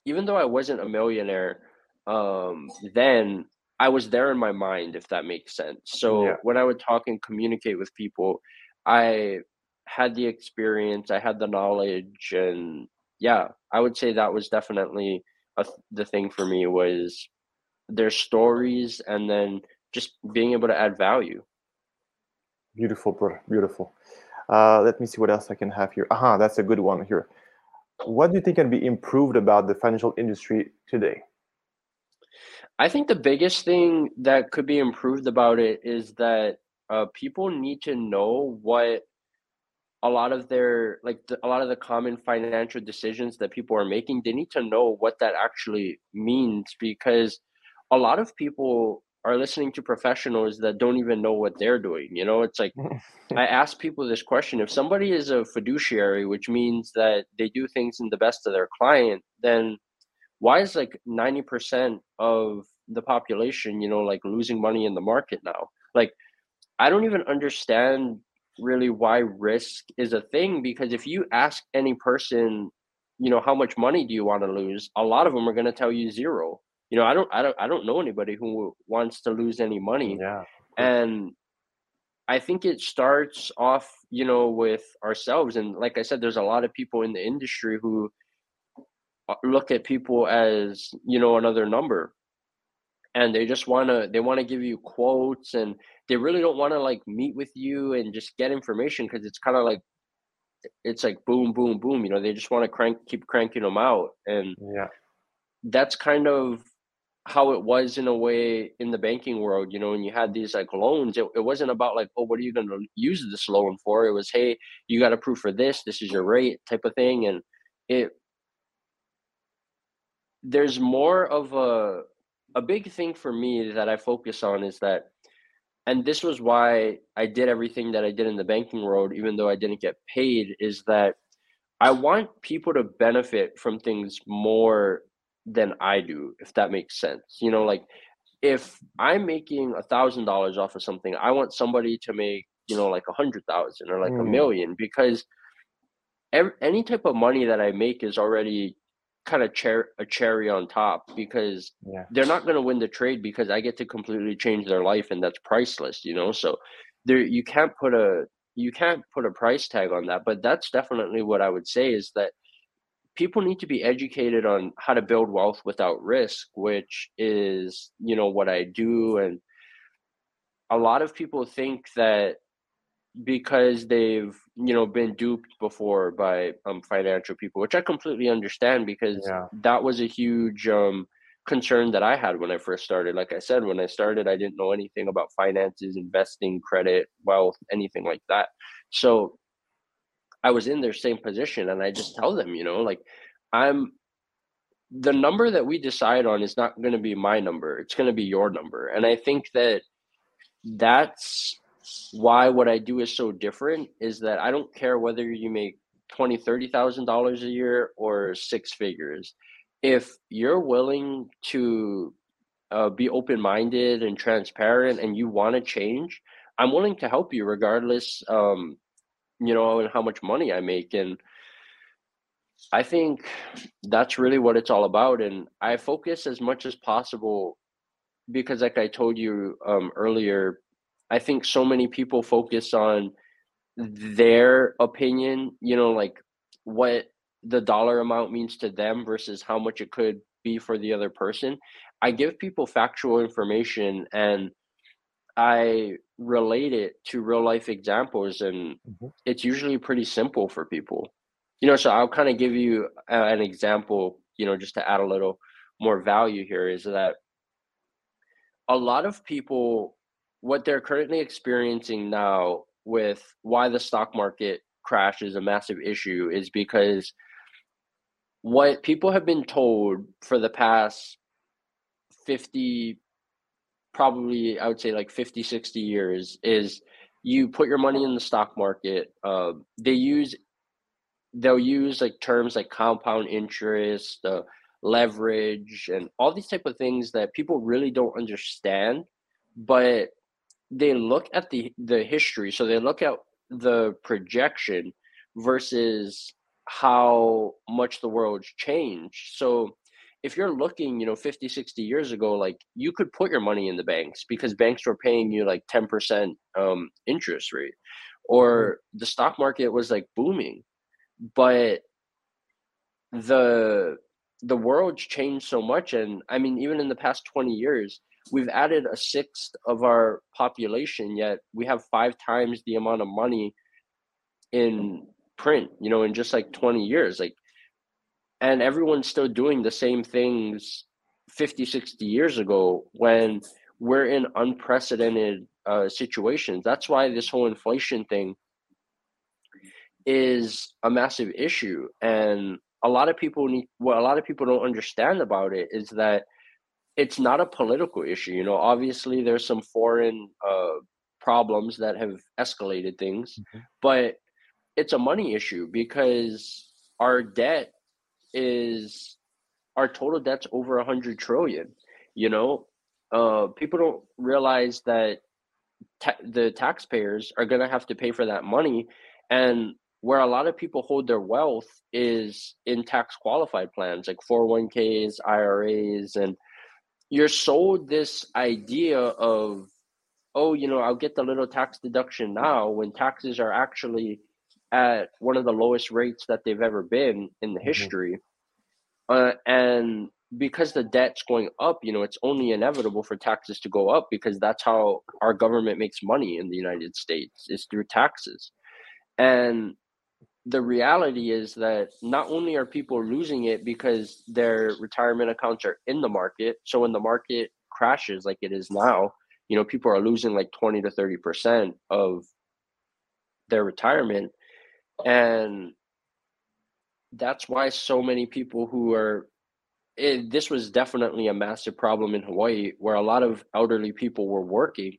even though i wasn't a millionaire um then i was there in my mind if that makes sense so yeah. when i would talk and communicate with people i had the experience i had the knowledge and yeah i would say that was definitely a, the thing for me was their stories and then just being able to add value. Beautiful, brother. Beautiful. Uh, let me see what else I can have here. Aha, that's a good one here. What do you think can be improved about the financial industry today? I think the biggest thing that could be improved about it is that uh, people need to know what a lot of their like the, a lot of the common financial decisions that people are making they need to know what that actually means because a lot of people are listening to professionals that don't even know what they're doing you know? It's like i ask people this question if somebody is a fiduciary which means that they do things in the best of their client then why is like 90% of the population you know like losing money in the market now? Like i don't even understand really why risk is a thing because if you ask any person you know how much money do you want to lose a lot of them are going to tell you zero you know i don't i don't i don't know anybody who wants to lose any money. Yeah and i think it starts off you know with ourselves. And like i said there's a lot of people in the industry who uh, look at people as you know another number. And they just want to they want to give you quotes and they really don't want to like meet with you and just get information because it's kind of like it's like boom boom boom you know they just want to crank keep cranking them out. And yeah. that's kind of how it was in a way in the banking world you know when you had these like loans it, it wasn't about like oh what are you going to use this loan for? It was hey you got approved for this this is your rate type of thing and it there's more of a a big thing for me that I focus on is that, and this was why I did everything that I did in the banking world, even though I didn't get paid, is that I want people to benefit from things more than I do, if that makes sense. You know, like if I'm making a thousand dollars off of something, I want somebody to make, you know, like a hundred thousand or like mm. a million because every, any type of money that I make is already kind of cher- a cherry on top because yeah. they're not going to win the trade because I get to completely change their life and that's priceless, you know. So there you can't put a you can't put a price tag on that, but that's definitely what I would say is that people need to be educated on how to build wealth without risk, which is, you know, what I do and a lot of people think that because they've you know been duped before by um financial people which i completely understand because yeah. that was a huge um concern that I had when I first started. Like I said, when I started, I didn't know anything about finances, investing, credit, wealth, anything like that. So I was in their same position and I just tell them, you know, like I'm the number that we decide on is not going to be my number. It's going to be your number. And I think that that's why what I do is so different is that I don't care whether you make twenty, thirty thousand dollars a year or six figures. If you're willing to uh, be open minded and transparent and you want to change, I'm willing to help you regardless um, you know, and how much money I make. And I think that's really what it's all about. And I focus as much as possible because, like I told you um, earlier, I think so many people focus on their opinion, you know, like what the dollar amount means to them versus how much it could be for the other person. I give people factual information and I relate it to real life examples, and mm-hmm. it's usually pretty simple for people. You know, so I'll kind of give you an example, you know, just to add a little more value here is that a lot of people, what they're currently experiencing now with why the stock market crash is a massive issue is because what people have been told for the past 50 probably I would say like 50, 60 years is you put your money in the stock market. Uh, they use they'll use like terms like compound interest, uh, leverage, and all these type of things that people really don't understand, but they look at the the history. So they look at the projection versus how much the world's changed. So if you're looking, you know, 50, 60 years ago, like you could put your money in the banks because banks were paying you like 10% um, interest rate or mm-hmm. the stock market was like booming. But the the world's changed so much and I mean even in the past 20 years, we've added a sixth of our population yet we have five times the amount of money in print, you know, in just like 20 years. Like and everyone's still doing the same things 50 60 years ago when we're in unprecedented uh, situations. That's why this whole inflation thing is a massive issue. And a lot of people need what a lot of people don't understand about it is that it's not a political issue you know. Obviously there's some foreign uh, problems that have escalated things mm-hmm. but it's a money issue because our debt is our total debt's over a hundred trillion. You know, uh, people don't realize that ta- the taxpayers are going to have to pay for that money, and where a lot of people hold their wealth is in tax qualified plans like 401ks, IRAs, and you're sold this idea of, oh, you know, I'll get the little tax deduction now when taxes are actually at one of the lowest rates that they've ever been in the mm-hmm. history. Uh, and because the debt's going up, you know, it's only inevitable for taxes to go up because that's how our government makes money in the United States is through taxes. And the reality is that not only are people losing it because their retirement accounts are in the market, so when the market crashes like it is now, you know, people are losing like 20 to 30% of their retirement and that's why so many people who are it, this was definitely a massive problem in Hawaii where a lot of elderly people were working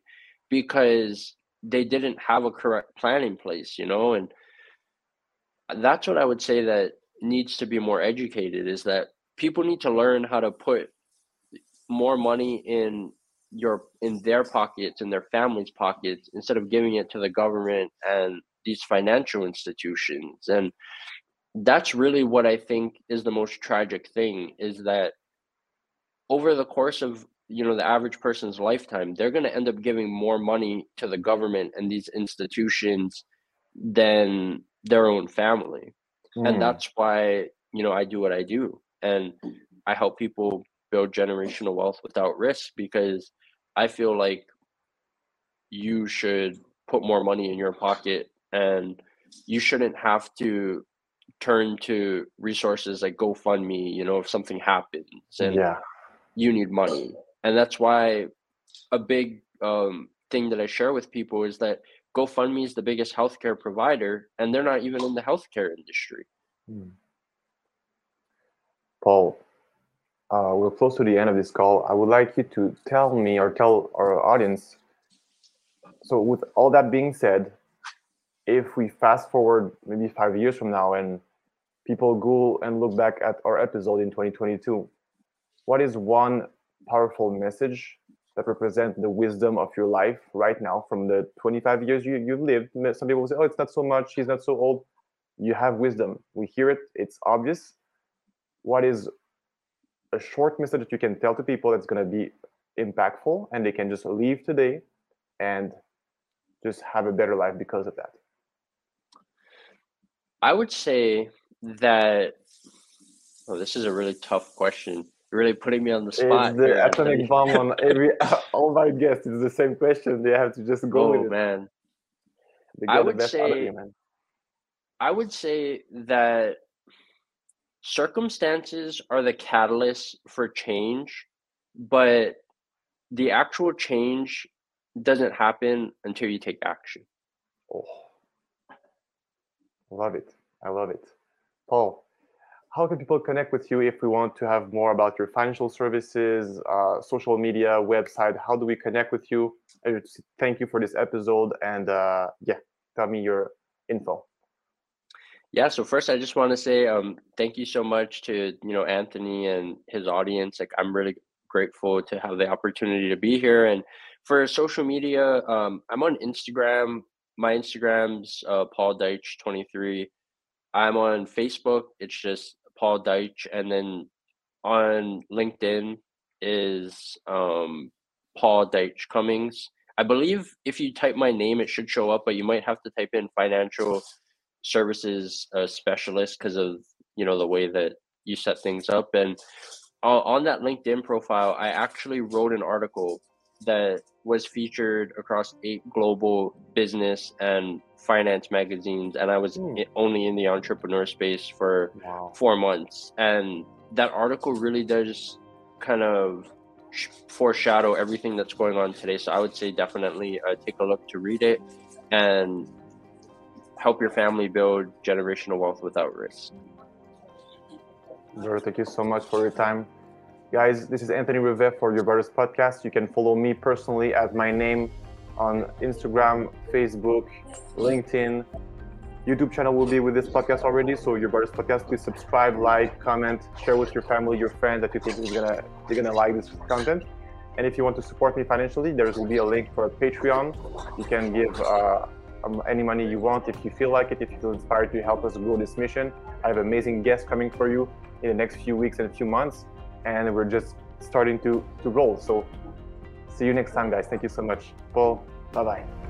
because they didn't have a correct plan in place, you know, and that's what I would say that needs to be more educated is that people need to learn how to put more money in your in their pockets in their families pockets instead of giving it to the government and these financial institutions and that's really what I think is the most tragic thing is that over the course of you know the average person's lifetime they're going to end up giving more money to the government and these institutions than their own family mm. and that's why you know I do what I do and I help people build generational wealth without risk because I feel like you should put more money in your pocket and you shouldn't have to turn to resources like GoFundMe, you know, if something happens. And yeah. you need money. And that's why a big um, thing that I share with people is that GoFundMe is the biggest healthcare provider, and they're not even in the healthcare industry. Hmm. Paul, uh, we're close to the end of this call. I would like you to tell me or tell our audience. So, with all that being said, if we fast forward maybe five years from now and people go and look back at our episode in 2022, what is one powerful message that represent the wisdom of your life right now from the 25 years you, you've lived. Some people say, oh, it's not so much, he's not so old. You have wisdom. We hear it, it's obvious. What is a short message that you can tell to people that's going to be impactful and they can just leave today and just have a better life because of that? I would say that, oh, this is a really tough question really putting me on the spot. It's the atomic bomb on every all my guests. It's the same question. They have to just go oh, man. I would say, you, I would say that circumstances are the catalyst for change, but the actual change doesn't happen until you take action. Oh, love it. I love it. Paul, how can people connect with you if we want to have more about your financial services, uh, social media, website? How do we connect with you? Thank you for this episode, and uh, yeah, tell me your info. Yeah, so first I just want to say um, thank you so much to you know Anthony and his audience. Like I'm really grateful to have the opportunity to be here. And for social media, um, I'm on Instagram. My Instagram's uh, Paul Deitch 23. I'm on Facebook. It's just Paul Deitch, and then on LinkedIn is um, Paul Deitch Cummings. I believe if you type my name, it should show up, but you might have to type in financial services uh, specialist because of you know the way that you set things up. And uh, on that LinkedIn profile, I actually wrote an article that was featured across eight global business and finance magazines and i was mm. only in the entrepreneur space for wow. four months and that article really does kind of foreshadow everything that's going on today so i would say definitely uh, take a look to read it and help your family build generational wealth without risk thank you so much for your time Guys, this is Anthony Rivet for Your Brothers Podcast. You can follow me personally at my name on Instagram, Facebook, LinkedIn. YouTube channel will be with this podcast already. So Your Brothers Podcast, please subscribe, like, comment, share with your family, your friends that you think is gonna they're gonna like this content. And if you want to support me financially, there will be a link for a Patreon. You can give uh, um, any money you want if you feel like it, if you feel inspired to help us grow this mission. I have amazing guests coming for you in the next few weeks and a few months and we're just starting to to roll. So see you next time, guys. Thank you so much. Paul, bye bye.